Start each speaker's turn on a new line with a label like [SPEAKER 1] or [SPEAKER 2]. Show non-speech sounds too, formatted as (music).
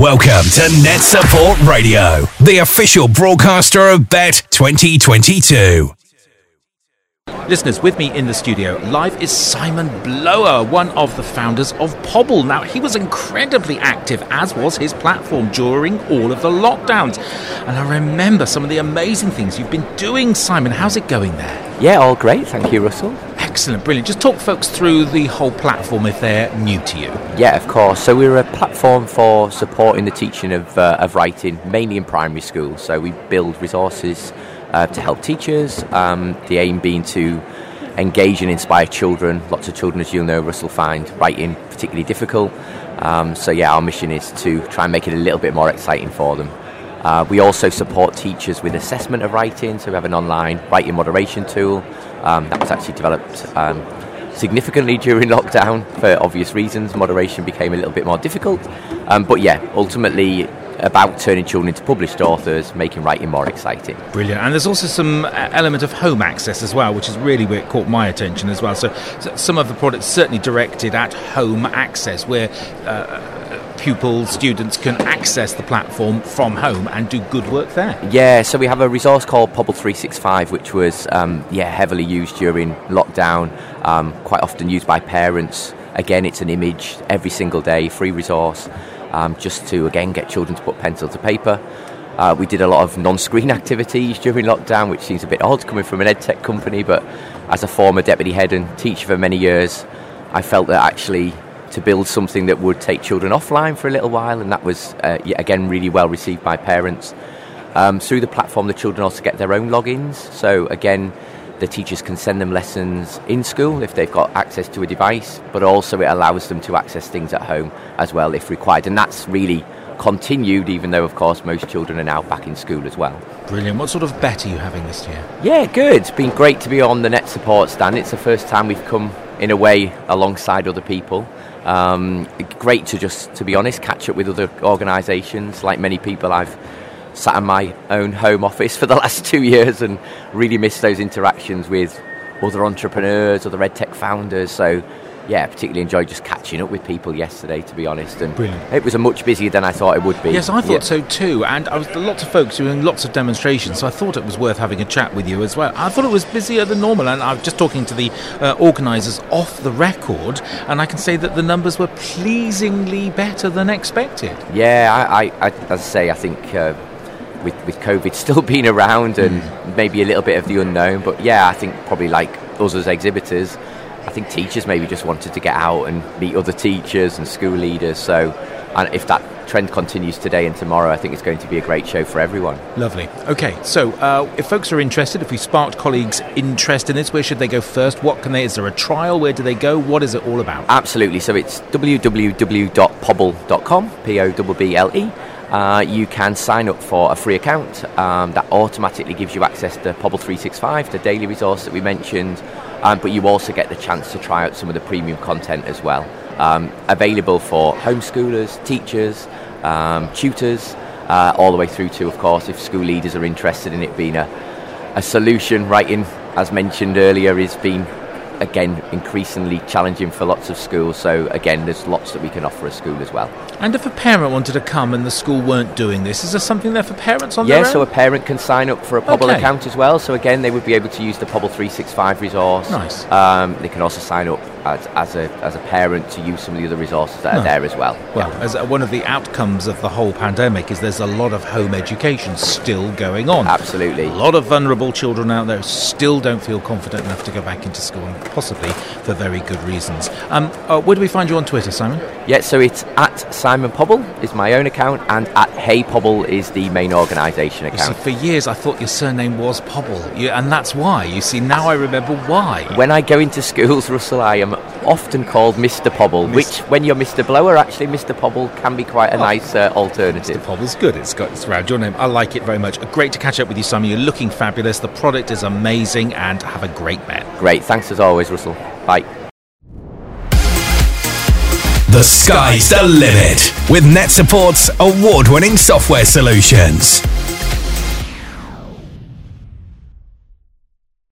[SPEAKER 1] Welcome to Net Support Radio, the official broadcaster of Bett 2022.
[SPEAKER 2] Listeners, with me in the studio live is Simon Blower, one of the founders of Pobble. Now, he was incredibly active, as was his platform during all of the lockdowns. And I remember some of the amazing things you've been doing, Simon. How's it going there?
[SPEAKER 3] Yeah, all great. Thank you, Russell.
[SPEAKER 2] Excellent, brilliant. Just talk folks through the whole platform if they're new to you.
[SPEAKER 3] Yeah, of course. So we're a platform for supporting the teaching of, uh, of writing, mainly in primary schools. So we build resources uh, to help teachers. Um, the aim being to engage and inspire children. Lots of children, as you'll know, Russell, find writing particularly difficult. Um, so, yeah, our mission is to try and make it a little bit more exciting for them. Uh, we also support teachers with assessment of writing, so we have an online writing moderation tool um, that was actually developed um, significantly (laughs) during lockdown for obvious reasons. Moderation became a little bit more difficult, um, but yeah, ultimately about turning children into published authors, making writing more exciting.
[SPEAKER 2] Brilliant. And there's also some uh, element of home access as well, which is really where it caught my attention as well. So, so some of the products certainly directed at home access, where uh, pupils, students can access the platform from home and do good work there.
[SPEAKER 3] Yeah, so we have a resource called Pobble 365, which was um, yeah heavily used during lockdown, um, quite often used by parents. Again, it's an image every single day, free resource um, just to again get children to put pencil to paper. Uh, we did a lot of non-screen (laughs) activities during lockdown, which seems a bit odd coming from an edtech company, but as a former deputy head and teacher for many years, I felt that actually to build something that would take children offline for a little while, and that was uh, again really well received by parents. Um, through the platform, the children also get their own logins. So again, the teachers can send them lessons in school if they've got access to a device, but also it allows them to access things at home as well if required. And that's really continued, even though, of course, most children are now back in school as well.
[SPEAKER 2] Brilliant. What sort of Bett are you having this year?
[SPEAKER 3] Yeah, good. It's been great to be on the Net Support stand. It's the first time we've come, in a way, alongside other people. Um, great to just, to be honest, catch up with other organisations. Like many people, I've sat in my own home office for the (laughs) last two years and really missed those interactions with other entrepreneurs, other edtech founders. So, yeah, I particularly enjoyed just catching up with people yesterday, to be honest. And
[SPEAKER 2] Brilliant.
[SPEAKER 3] it was a much busier than I thought it would be.
[SPEAKER 2] Yes, I thought
[SPEAKER 3] Yeah.
[SPEAKER 2] so too. And I was lots of folks doing lots of demonstrations, so I thought it was worth having a chat with you as well. I thought it was busier than normal, and I was just talking to the uh, organisers off the record, and I can say that the numbers were pleasingly better than expected.
[SPEAKER 3] Yeah, I, I, I, as I say, I think uh, with, with COVID (laughs) still being around and maybe a little bit of the unknown, but yeah, I think probably like us as exhibitors, I think teachers maybe just wanted to get out and meet other teachers and school leaders. So, and if that trend continues today and tomorrow, I think it's going to be a great show for everyone.
[SPEAKER 2] Lovely. Okay, so uh, if folks are interested, if we sparked colleagues' interest in this, where should they go first? What can they? Is there a trial? Where do they go? What is it all about?
[SPEAKER 3] Absolutely. So it's www.pobble.com, P O B B L E. Uh, you can sign up for a free account um, that automatically gives you access to Pobble 365, the daily resource that we mentioned, um, but you also get the chance to try out some of the premium content as well. Um, available for homeschoolers, teachers, um, tutors, uh, all the way through to, of course, if school leaders are interested in it being a, a solution. Writing, as mentioned earlier, is being again increasingly challenging for lots of schools. So again, there's lots that we can offer a school as well.
[SPEAKER 2] And if a parent wanted to come and the school weren't doing this, is there something there for parents on
[SPEAKER 3] Yeah, so a parent can sign up for a Pobble
[SPEAKER 2] Okay.
[SPEAKER 3] account as well. So again, they would be able to use the Pobble 365 resource.
[SPEAKER 2] Nice.
[SPEAKER 3] Um, they can also sign up as, as a as a parent to use some of the other resources that are there as well.
[SPEAKER 2] Well, as uh, one of the outcomes of the whole pandemic is there's a lot of home education still going on.
[SPEAKER 3] Absolutely.
[SPEAKER 2] A lot of vulnerable children out there still don't feel confident enough to go back into school, and possibly for very good reasons. Um, uh, where do we find you on Twitter, Simon?
[SPEAKER 3] Yeah, so it's at Simon Pobble is my own account, and at Hey Pobble is the main organisation
[SPEAKER 2] So
[SPEAKER 3] account.
[SPEAKER 2] for years, I thought your surname was Pobble, you, and that's why. You see, now I remember why.
[SPEAKER 3] When I go into schools, (laughs) Russell, I am often called Mr. Pobble, which, when you're Mr. Blower, actually Mr. Pobble can be quite a nice uh, alternative. Mr.
[SPEAKER 2] Pobble's good. It's got it's around your name. I like it very much. Great to catch up with you, Simon. You're looking fabulous. The product is amazing, and have a great Bett.
[SPEAKER 3] Great, thanks as always, Russell. Bye.
[SPEAKER 1] The sky's the limit with Net Support's award winning software solutions.